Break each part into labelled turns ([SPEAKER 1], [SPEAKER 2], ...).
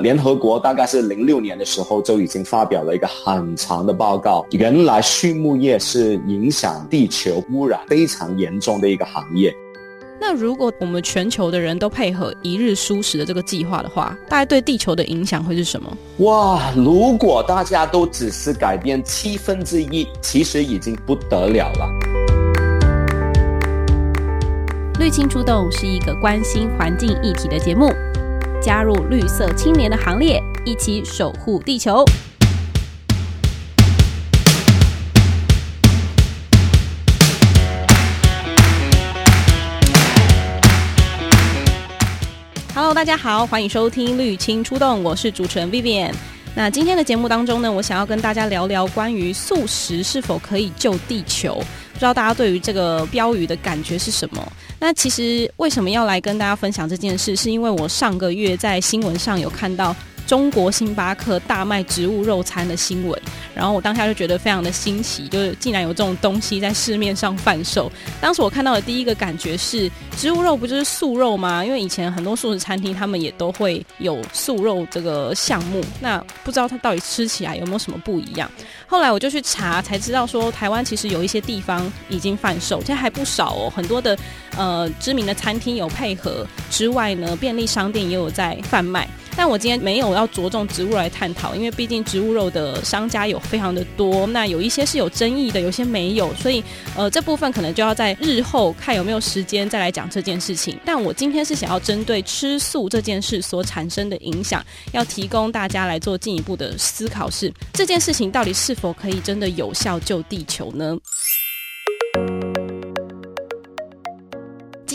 [SPEAKER 1] 联合国大概是零六年的时候就已经发表了一个很长的报告，原来畜牧业是影响地球污染非常严重的一个行业。
[SPEAKER 2] 那如果我们全球的人都配合一日蔬食的这个计划的话，大概对地球的影响会是什么？
[SPEAKER 1] 哇，如果大家都只是改变七分之一，其实已经不得了了。
[SPEAKER 2] 绿青出动是一个关心环境议题的节目，加入绿色青年的行列，一起守护地球。Hello，大家好，欢迎收听绿青出动，我是主持人 Vivian。那今天的节目当中呢，我想要跟大家聊聊关于素食是否可以救地球。不知道大家对于这个标语的感觉是什么？那其实为什么要来跟大家分享这件事？是因为我上个月在新闻上有看到。中国星巴克大卖植物肉餐的新闻，然后我当下就觉得非常的新奇，就是竟然有这种东西在市面上贩售。当时我看到的第一个感觉是，植物肉不就是素肉吗？因为以前很多素食餐厅他们也都会有素肉这个项目，那不知道它到底吃起来有没有什么不一样。后来我就去查，才知道说台湾其实有一些地方已经贩售，其实还不少哦，很多的呃知名的餐厅有配合之外呢，便利商店也有在贩卖。但我今天没有要着重植物来探讨，因为毕竟植物肉的商家有非常的多，那有一些是有争议的，有些没有，所以呃这部分可能就要在日后看有没有时间再来讲这件事情。但我今天是想要针对吃素这件事所产生的影响，要提供大家来做进一步的思考是，这件事情到底是否可以真的有效救地球呢？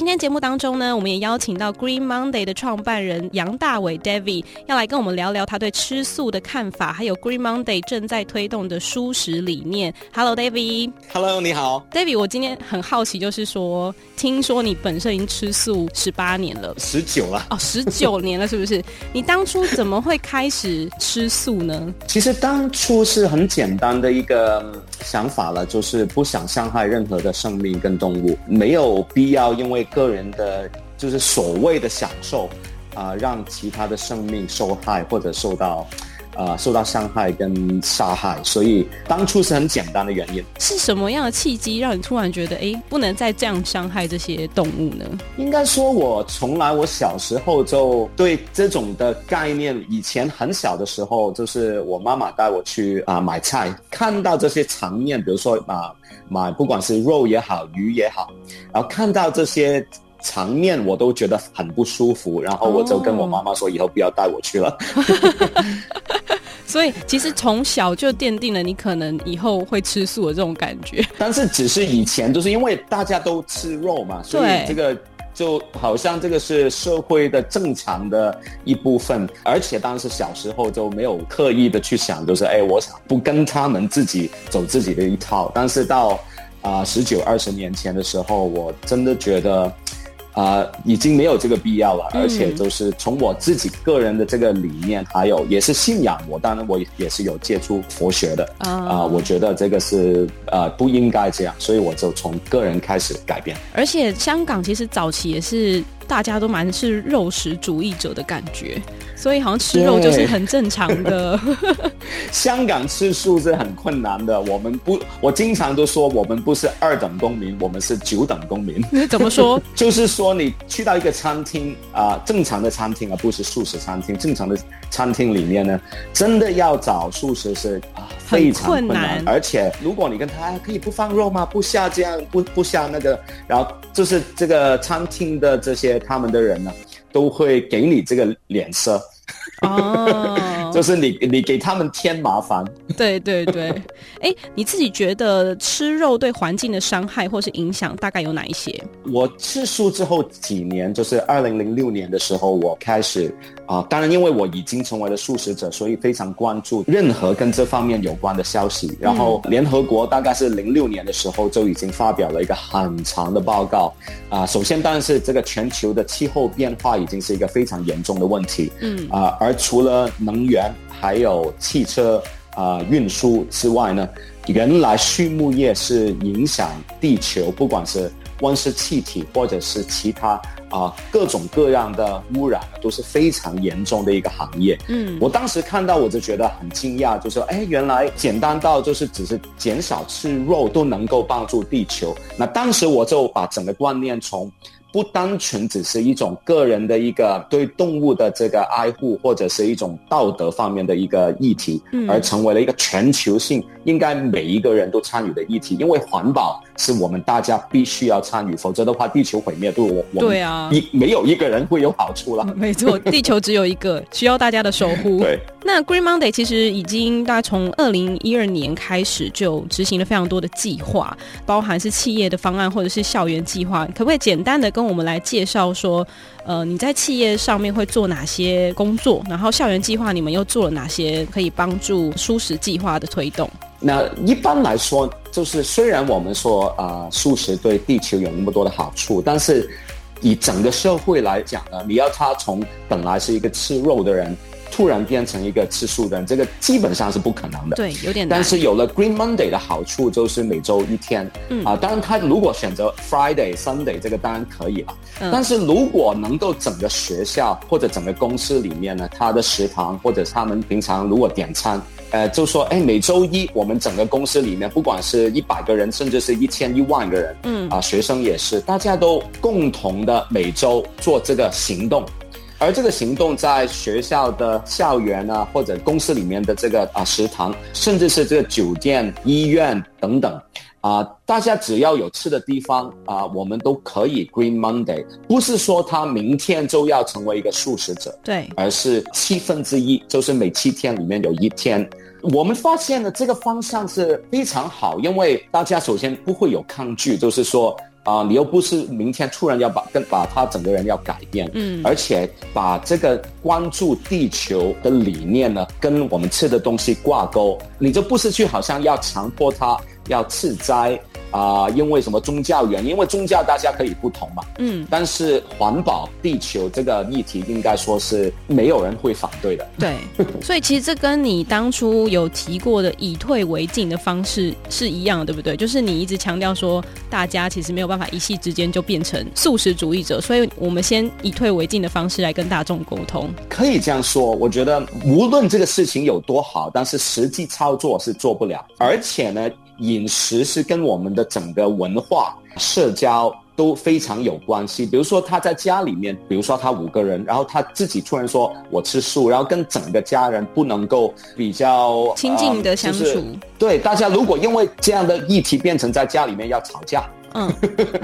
[SPEAKER 2] 今天节目当中呢，我们也邀请到 Green Monday 的创办人杨大伟 David 要来跟我们聊聊他对吃素的看法，还有 Green Monday 正在推动的蔬食理念。Hello，David。
[SPEAKER 1] Hello，你好
[SPEAKER 2] ，David。我今天很好奇，就是说，听说你本身已经吃素十八年了，
[SPEAKER 1] 十九了
[SPEAKER 2] 哦，十九年了，是不是？你当初怎么会开始吃素呢？
[SPEAKER 1] 其实当初是很简单的一个想法了，就是不想伤害任何的生命跟动物，没有必要因为。个人的就是所谓的享受，啊、让其他的生命受害或者受到，呃，受到伤害跟杀害，所以当初是很简单的原因。
[SPEAKER 2] 是什么样的契机让你突然觉得，哎，不能再这样伤害这些动物呢？
[SPEAKER 1] 应该说，我从来我小时候就对这种的概念，以前很小的时候，就是我妈妈带我去啊、呃、买菜，看到这些场面，比如说啊。呃买不管是肉也好，鱼也好，然后看到这些场面，我都觉得很不舒服，然后我就跟我妈妈说，以后不要带我去了。
[SPEAKER 2] 所以其实从小就奠定了你可能以后会吃素的这种感觉。
[SPEAKER 1] 但是只是以前，就是因为大家都吃肉嘛，所以这个。就好像这个是社会的正常的一部分，而且当时小时候就没有刻意的去想，就是哎，我想不跟他们自己走自己的一套。但是到啊十九二十年前的时候，我真的觉得。啊、呃，已经没有这个必要了，而且就是从我自己个人的这个理念，嗯、还有也是信仰我，当然我也是有接触佛学的啊、哦呃，我觉得这个是呃不应该这样，所以我就从个人开始改变。
[SPEAKER 2] 而且香港其实早期也是。大家都蛮是肉食主义者的感觉，所以好像吃肉就是很正常的。
[SPEAKER 1] 香港吃素是很困难的，我们不，我经常都说我们不是二等公民，我们是九等公民。
[SPEAKER 2] 怎么说？
[SPEAKER 1] 就是说你去到一个餐厅啊、呃，正常的餐厅而不是素食餐厅，正常的餐厅里面呢，真的要找素食是啊非常困难，困难，而且如果你跟他可以不放肉吗？不下这样，不不下那个，然后就是这个餐厅的这些。他们的人呢，都会给你这个脸色，哦，就是你你给他们添麻烦。
[SPEAKER 2] 对对对，哎，你自己觉得吃肉对环境的伤害或是影响大概有哪一些？
[SPEAKER 1] 我吃素之后几年，就是二零零六年的时候，我开始。啊，当然，因为我已经成为了素食者，所以非常关注任何跟这方面有关的消息。然后，联合国大概是零六年的时候就已经发表了一个很长的报告。啊，首先当然是这个全球的气候变化已经是一个非常严重的问题。嗯，啊，而除了能源还有汽车啊运输之外呢，原来畜牧业是影响地球，不管是。温室气体或者是其他啊、呃、各种各样的污染都是非常严重的一个行业。嗯，我当时看到我就觉得很惊讶，就说哎，原来简单到就是只是减少吃肉都能够帮助地球。那当时我就把整个观念从。不单纯只是一种个人的一个对动物的这个爱护，或者是一种道德方面的一个议题，而成为了一个全球性应该每一个人都参与的议题。因为环保是我们大家必须要参与，否则的话，地球毁灭对我我
[SPEAKER 2] 对啊，
[SPEAKER 1] 一没有一个人会有好处了。
[SPEAKER 2] 没错，地球只有一个，需要大家的守护。
[SPEAKER 1] 对。
[SPEAKER 2] 那 Green Monday 其实已经大概从二零一二年开始就执行了非常多的计划，包含是企业的方案或者是校园计划。可不可以简单的跟我们来介绍说，呃，你在企业上面会做哪些工作？然后校园计划你们又做了哪些可以帮助素食计划的推动？
[SPEAKER 1] 那一般来说，就是虽然我们说啊，素食对地球有那么多的好处，但是以整个社会来讲呢，你要他从本来是一个吃肉的人。突然变成一个吃素的人，这个基本上是不可能的。
[SPEAKER 2] 对，有点难。
[SPEAKER 1] 但是有了 Green Monday 的好处，就是每周一天。嗯啊，当然他如果选择 Friday、Sunday，这个当然可以了。嗯。但是如果能够整个学校或者整个公司里面呢，他的食堂或者他们平常如果点餐，呃，就说哎，每周一我们整个公司里面，不管是一百个人，甚至是一千一万个人，嗯啊，学生也是，大家都共同的每周做这个行动。而这个行动在学校的校园啊，或者公司里面的这个啊食堂，甚至是这个酒店、医院等等，啊，大家只要有吃的地方啊，我们都可以 Green Monday。不是说他明天就要成为一个素食者，
[SPEAKER 2] 对，
[SPEAKER 1] 而是七分之一，就是每七天里面有一天。我们发现了这个方向是非常好，因为大家首先不会有抗拒，就是说。啊，你又不是明天突然要把跟把他整个人要改变，嗯，而且把这个关注地球的理念呢，跟我们吃的东西挂钩，你就不是去好像要强迫他要吃斋。啊、呃，因为什么宗教原因？因为宗教大家可以不同嘛，嗯，但是环保地球这个议题，应该说是没有人会反对的。
[SPEAKER 2] 对，所以其实这跟你当初有提过的以退为进的方式是一样的，对不对？就是你一直强调说，大家其实没有办法一夕之间就变成素食主义者，所以我们先以退为进的方式来跟大众沟通。
[SPEAKER 1] 可以这样说，我觉得无论这个事情有多好，但是实际操作是做不了，而且呢。饮食是跟我们的整个文化、社交都非常有关系。比如说他在家里面，比如说他五个人，然后他自己突然说我吃素，然后跟整个家人不能够比较
[SPEAKER 2] 亲近的相处。呃就是、对，
[SPEAKER 1] 大家如果因为这样的议题变成在家里面要吵架。嗯，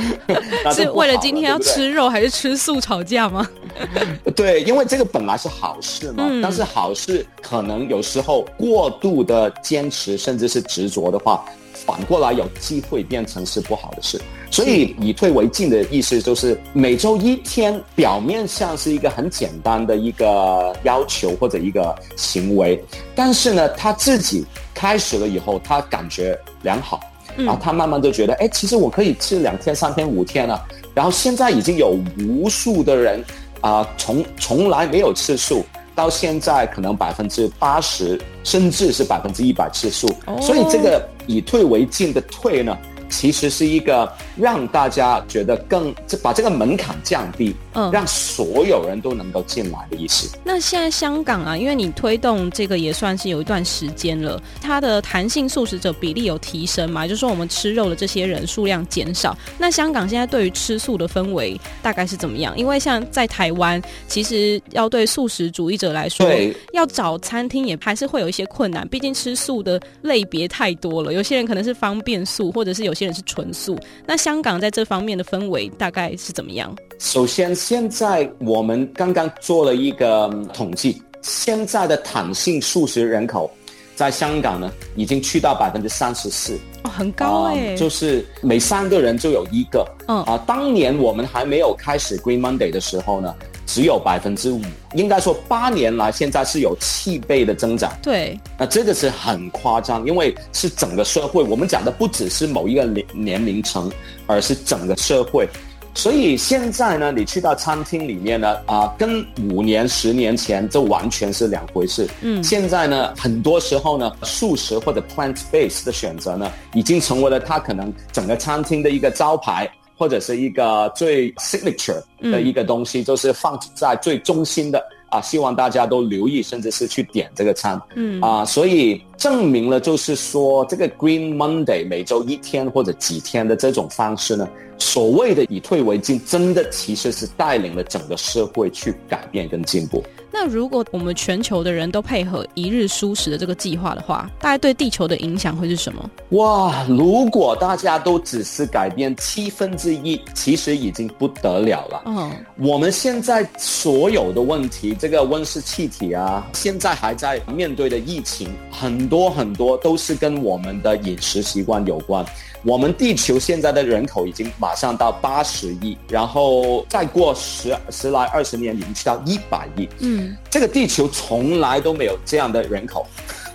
[SPEAKER 2] 是为了今天要吃肉还是吃素吵架吗？
[SPEAKER 1] 对，因为这个本来是好事嘛，嗯、但是好事可能有时候过度的坚持甚至是执着的话，反过来有机会变成是不好的事。所以以退为进的意思就是每周一天，表面上是一个很简单的一个要求或者一个行为，但是呢，他自己开始了以后，他感觉良好。然后他慢慢就觉得，哎，其实我可以吃两天、三天、五天了。然后现在已经有无数的人啊、呃，从从来没有吃素，到现在可能百分之八十，甚至是百分之一百吃素。所以这个以退为进的退呢，其实是一个让大家觉得更，把这个门槛降低，嗯，让所有人都能够进来的意思。
[SPEAKER 2] 那现在香港啊，因为你推动这个也算是有一段时间了，它的弹性素食者比例有提升嘛？就是说我们吃肉的这些人数量减少。那香港现在对于吃素的氛围大概是怎么样？因为像在台湾，其实要对素食主义者来说，要找餐厅也还是会有一些困难，毕竟吃素的类别太多了。有些人可能是方便素，或者是有些。是纯素。那香港在这方面的氛围大概是怎么样？
[SPEAKER 1] 首先，现在我们刚刚做了一个统计，现在的弹性素食人口在香港呢，已经去到百分之三十四，
[SPEAKER 2] 哦，很高哎，
[SPEAKER 1] 呃，就是每三个人就有一个。嗯啊，呃，当年我们还没有开始 Green Monday 的时候呢。只有百分之五，应该说八年来现在是有七倍的增长。
[SPEAKER 2] 对，
[SPEAKER 1] 那这个是很夸张，因为是整个社会。我们讲的不只是某一个年年龄层，而是整个社会。所以现在呢，你去到餐厅里面呢，啊、呃，跟五年、十年前这完全是两回事。嗯，现在呢，很多时候呢，素食或者 plant-based 的选择呢，已经成为了他可能整个餐厅的一个招牌。或者是一个最 signature 的一个东西，嗯、就是放在最中心的啊，希望大家都留意，甚至是去点这个餐。嗯啊，所以证明了就是说，这个 Green Monday 每周一天或者几天的这种方式呢，所谓的以退为进，真的其实是带领了整个社会去改变跟进步。
[SPEAKER 2] 那如果我们全球的人都配合一日蔬食的这个计划的话，大概对地球的影响会是什么？
[SPEAKER 1] 哇，如果大家都只是改变七分之一，其实已经不得了了。嗯，我们现在所有的问题，这个温室气体啊，现在还在面对的疫情，很多很多都是跟我们的饮食习惯有关。我们地球现在的人口已经马上到八十亿，然后再过十十来二十年，已经去到一百亿。嗯，这个地球从来都没有这样的人口。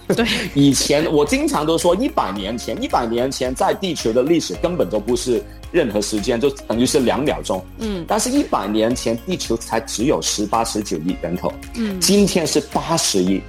[SPEAKER 2] 对，
[SPEAKER 1] 以前我经常都说，一百年前，一百年前在地球的历史根本都不是任何时间，就等于是两秒钟。嗯，但是，一百年前地球才只有十八、十九亿人口。嗯，今天是八十亿。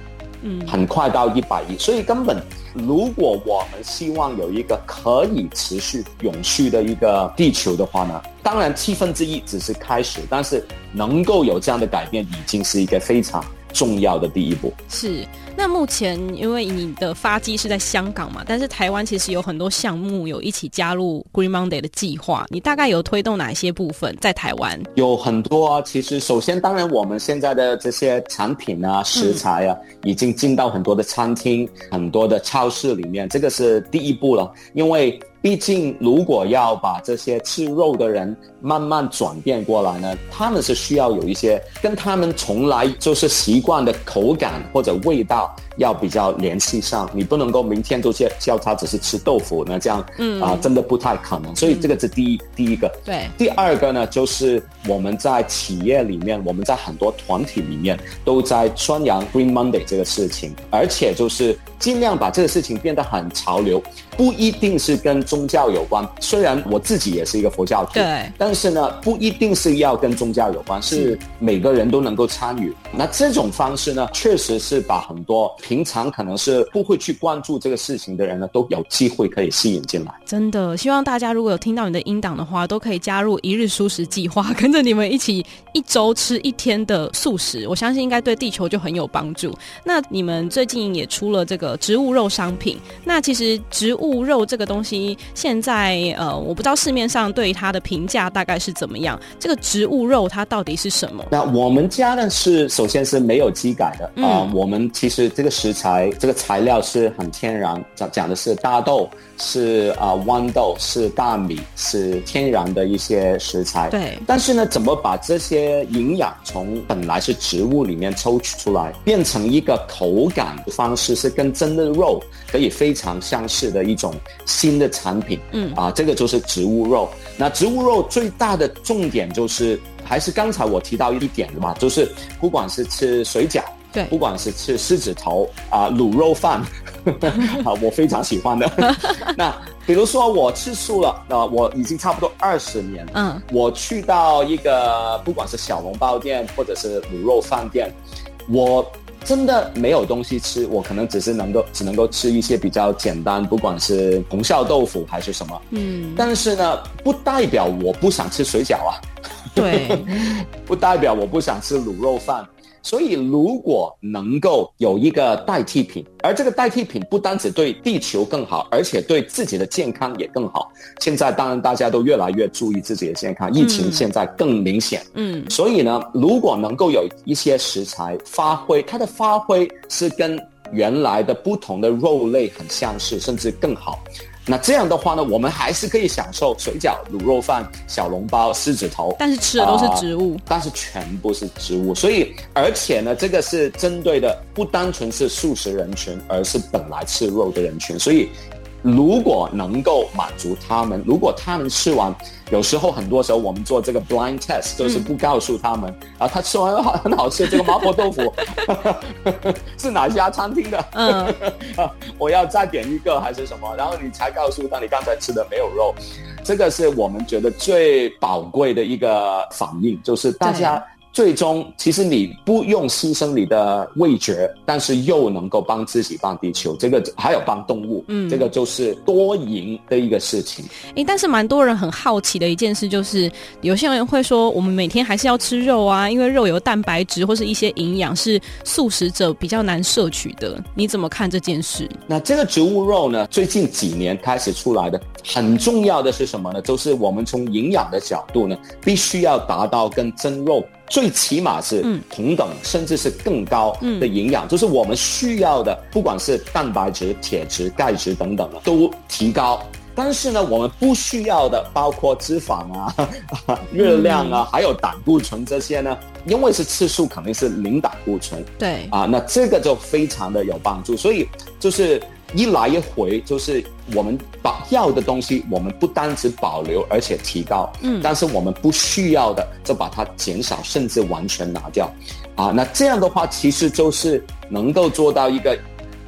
[SPEAKER 1] 嗯，很快到一百亿，所以根本。如果我们希望有一个可以持续永续的一个地球的话呢，当然七分之一只是开始，但是能够有这样的改变，已经是一个非常重要的第一步。
[SPEAKER 2] 是。那目前，因为你的发迹是在香港嘛，但是台湾其实有很多项目有一起加入 Green Monday 的计划。你大概有推动哪些部分在台湾？
[SPEAKER 1] 有很多啊。其实，首先，当然我们现在的这些产品啊、食材啊，嗯、已经进到很多的餐厅、很多的超市里面，这个是第一步了。因为毕竟，如果要把这些吃肉的人慢慢转变过来呢，他们是需要有一些跟他们从来就是习惯的口感或者味道要比较联系上。你不能够明天都叫叫他只是吃豆腐那，这样，嗯啊、呃，真的不太可能。所以这个是第一、嗯、第一个。
[SPEAKER 2] 对。
[SPEAKER 1] 第二个呢，就是我们在企业里面，我们在很多团体里面都在宣扬 Green Monday 这个事情，而且就是尽量把这个事情变得很潮流。不一定是跟宗教有关，虽然我自己也是一个佛教徒，
[SPEAKER 2] 对，
[SPEAKER 1] 但是呢，不一定是要跟宗教有关，是每个人都能够参与。那这种方式呢，确实是把很多平常可能是不会去关注这个事情的人呢，都有机会可以吸引进来。
[SPEAKER 2] 真的，希望大家如果有听到你的音档的话，都可以加入一日 素食计划，跟着你们一起一周吃一天的素食，我相信应该对地球就很有帮助。那你们最近也出了这个植物肉商品，那其实植物。肉这个东西，现在呃，我不知道市面上对它的评价大概是怎么样。这个植物肉它到底是什么？
[SPEAKER 1] 那我们家呢是首先是没有机改的啊、嗯呃。我们其实这个食材这个材料是很天然，讲讲的是大豆，是啊、呃、豌豆，是大米，是天然的一些食材。
[SPEAKER 2] 对。
[SPEAKER 1] 但是呢，怎么把这些营养从本来是植物里面抽取出来，变成一个口感的方式是跟真的肉可以非常相似的一。一种新的产品，嗯啊，这个就是植物肉。那植物肉最大的重点就是，还是刚才我提到一点的嘛，就是不管是吃水饺，
[SPEAKER 2] 对，
[SPEAKER 1] 不管是吃狮子头啊、卤肉饭，啊，我非常喜欢的。那比如说我吃素了，呃，我已经差不多二十年，嗯，我去到一个不管是小笼包店或者是卤肉饭店，我。真的没有东西吃，我可能只是能够只能够吃一些比较简单，不管是红烧豆腐还是什么。嗯，但是呢，不代表我不想吃水饺啊。
[SPEAKER 2] 对，
[SPEAKER 1] 不代表我不想吃卤肉饭。所以，如果能够有一个代替品，而这个代替品不单只对地球更好，而且对自己的健康也更好。现在当然大家都越来越注意自己的健康，疫情现在更明显。嗯，所以呢，如果能够有一些食材发挥，它的发挥是跟原来的不同的肉类很相似，甚至更好。那这样的话呢，我们还是可以享受水饺、卤肉饭、小笼包、狮子头，
[SPEAKER 2] 但是吃的都是植物，
[SPEAKER 1] 呃，但是全部是植物。所以，而且呢，这个是针对的不单纯是素食人群，而是本来吃肉的人群。所以。如果能够满足他们，如果他们吃完，有时候很多时候我们做这个 blind test，就是不告诉他们、嗯、啊，他吃完好很好吃，这个麻婆豆腐 是哪家餐厅的？嗯，啊，我要再点一个还是什么？然后你才告诉他你刚才吃的没有肉，这个是我们觉得最宝贵的一个反应，就是大家。最终其实你不用牺牲你的味觉，但是又能够帮自己、帮地球，这个还有帮动物，嗯，这个就是多赢的一个事情。
[SPEAKER 2] 诶，但是蛮多人很好奇的一件事就是，有些人会说，我们每天还是要吃肉啊，因为肉有蛋白质或是一些营养是素食者比较难摄取的。你怎么看这件事？
[SPEAKER 1] 那这个植物肉呢，最近几年开始出来的，很重要的是什么呢？就是我们从营养的角度呢，必须要达到跟真肉。最起码是同等，嗯、甚至是更高的营养，嗯、就是我们需要的，不管是蛋白质、铁质、钙质等等的，都提高。但是呢，我们不需要的，包括脂肪啊、热量啊，嗯、还有胆固醇这些呢，因为是次数，肯定是零胆固醇。
[SPEAKER 2] 对
[SPEAKER 1] 啊，那这个就非常的有帮助。所以就是。一来一回，就是我们把要的东西，我们不单只保留，而且提高。嗯，但是我们不需要的，就把它减少，甚至完全拿掉。啊，那这样的话，其实就是能够做到一个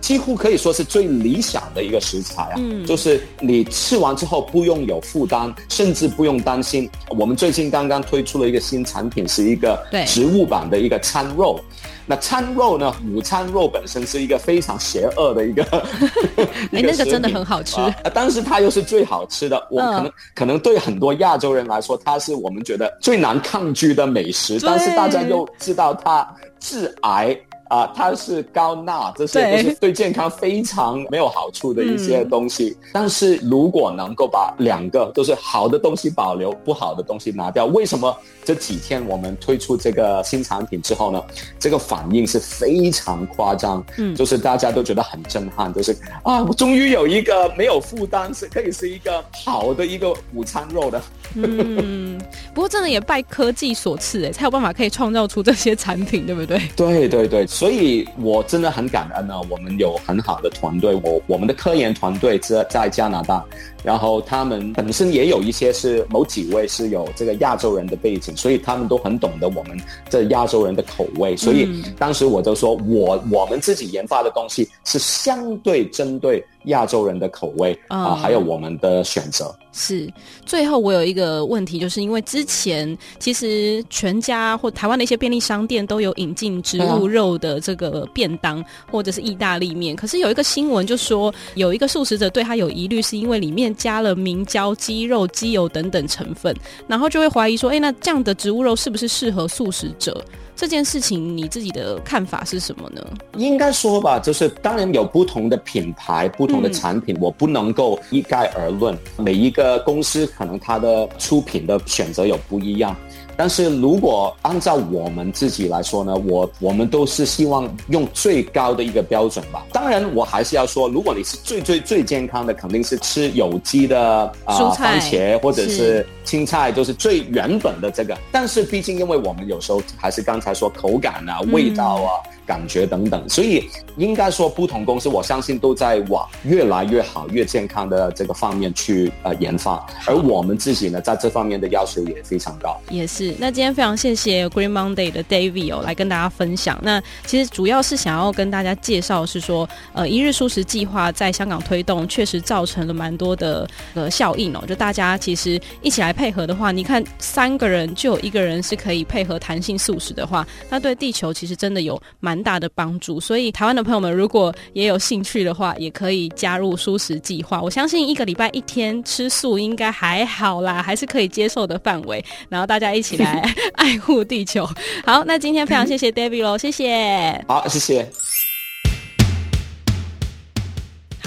[SPEAKER 1] 几乎可以说是最理想的一个食材啊。嗯，就是你吃完之后不用有负担，甚至不用担心。我们最近刚刚推出了一个新产品，是一个植物版的一个餐肉。那餐肉呢？午餐肉本身是一个非常邪恶的一个，
[SPEAKER 2] 哎，那个真的很好吃，
[SPEAKER 1] 啊，但是它又是最好吃的。我可能、嗯、可能对很多亚洲人来说，它是我们觉得最难抗拒的美食，但是大家又知道它致癌。啊，它是高钠，这些都是对健康非常没有好处的一些东西。嗯、但是如果能够把两个都是好的东西保留，不好的东西拿掉，为什么这几天我们推出这个新产品之后呢？这个反应是非常夸张，嗯，就是大家都觉得很震撼，就是啊，我终于有一个没有负担，是可以是一个好的一个午餐肉的。
[SPEAKER 2] 嗯，不过真的也拜科技所赐，哎，才有办法可以创造出这些产品，对不对？
[SPEAKER 1] 对 对对。所以，我真的很感恩呢。我们有很好的团队，我我们的科研团队在在加拿大，然后他们本身也有一些是某几位是有这个亚洲人的背景，所以他们都很懂得我们这亚洲人的口味。所以当时我就说我我们自己研发的东西是相对针对。亚洲人的口味啊，还有我们的选择。
[SPEAKER 2] 是，最后我有一个问题，就是因为之前其实全家或台湾的一些便利商店都有引进植物肉的这个便当或者是意大利面，可是有一个新闻就说有一个素食者对他有疑虑，是因为里面加了明胶、鸡肉、鸡油等等成分，然后就会怀疑说，哎，那这样的植物肉是不是适合素食者？这件事情你自己的看法是什么呢？
[SPEAKER 1] 应该说吧，就是当然有不同的品牌、不同的产品，嗯、我不能够一概而论。每一个公司可能它的出品的选择有不一样。但是如果按照我们自己来说呢，我我们都是希望用最高的一个标准吧。当然，我还是要说，如果你是最最最健康的，肯定是吃有机的啊，呃、番茄或者是青菜，是就是最原本的这个。但是毕竟，因为我们有时候还是刚才说口感啊、味道啊。嗯感觉等等，所以应该说不同公司，我相信都在往越来越好、越健康的这个方面去呃研发。而我们自己呢，在这方面的要求也非常高。
[SPEAKER 2] 也是。那今天非常谢谢 Green Monday 的 David，来跟大家分享。那其实主要是想要跟大家介绍是说，呃，一日素食计划在香港推动，确实造成了蛮多的呃效应哦。就大家其实一起来配合的话，你看三个人就有一个人是可以配合弹性素食的话，那对地球其实真的有蛮。大的帮助，所以台湾的朋友们如果也有兴趣的话，也可以加入素食计划。我相信一个礼拜一天吃素应该还好啦，还是可以接受的范围。然后大家一起起来 爱护地球。好，那今天非常谢谢 David 喽，谢谢。
[SPEAKER 1] 好，谢谢。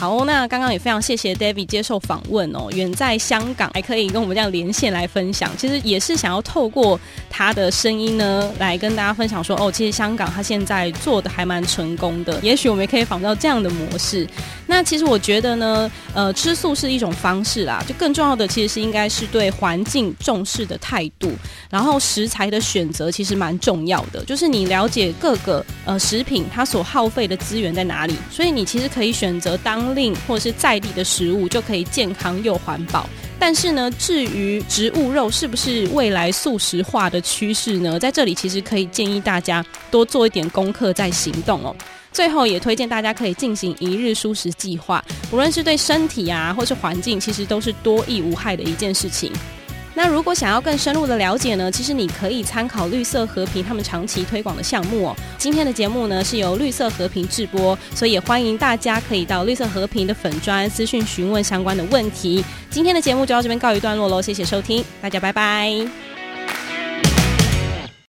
[SPEAKER 2] 好，那刚刚也非常谢谢 David 接受访问哦，远在香港还可以跟我们这样连线来分享，其实也是想要透过他的声音呢，来跟大家分享说，哦，其实香港他现在做的还蛮成功的，也许我们也可以仿照这样的模式。那其实我觉得呢，呃，吃素是一种方式啦，就更重要的其实是应该是对环境重视的态度，然后食材的选择其实蛮重要的，就是你了解各个呃食品它所耗费的资源在哪里，所以你其实可以选择当令或是在地的食物，就可以健康又环保。但是呢，至于植物肉是不是未来素食化的趋势呢？在这里其实可以建议大家多做一点功课再行动哦。最后也推荐大家可以进行一日蔬食计划，无论是对身体啊，或是环境，其实都是多益无害的一件事情。那如果想要更深入的了解呢，其实你可以参考绿色和平他们长期推广的项目哦。今天的节目呢是由绿色和平制播，所以也欢迎大家可以到绿色和平的粉专私讯询问相关的问题。今天的节目就到这边告一段落喽，谢谢收听，大家拜拜。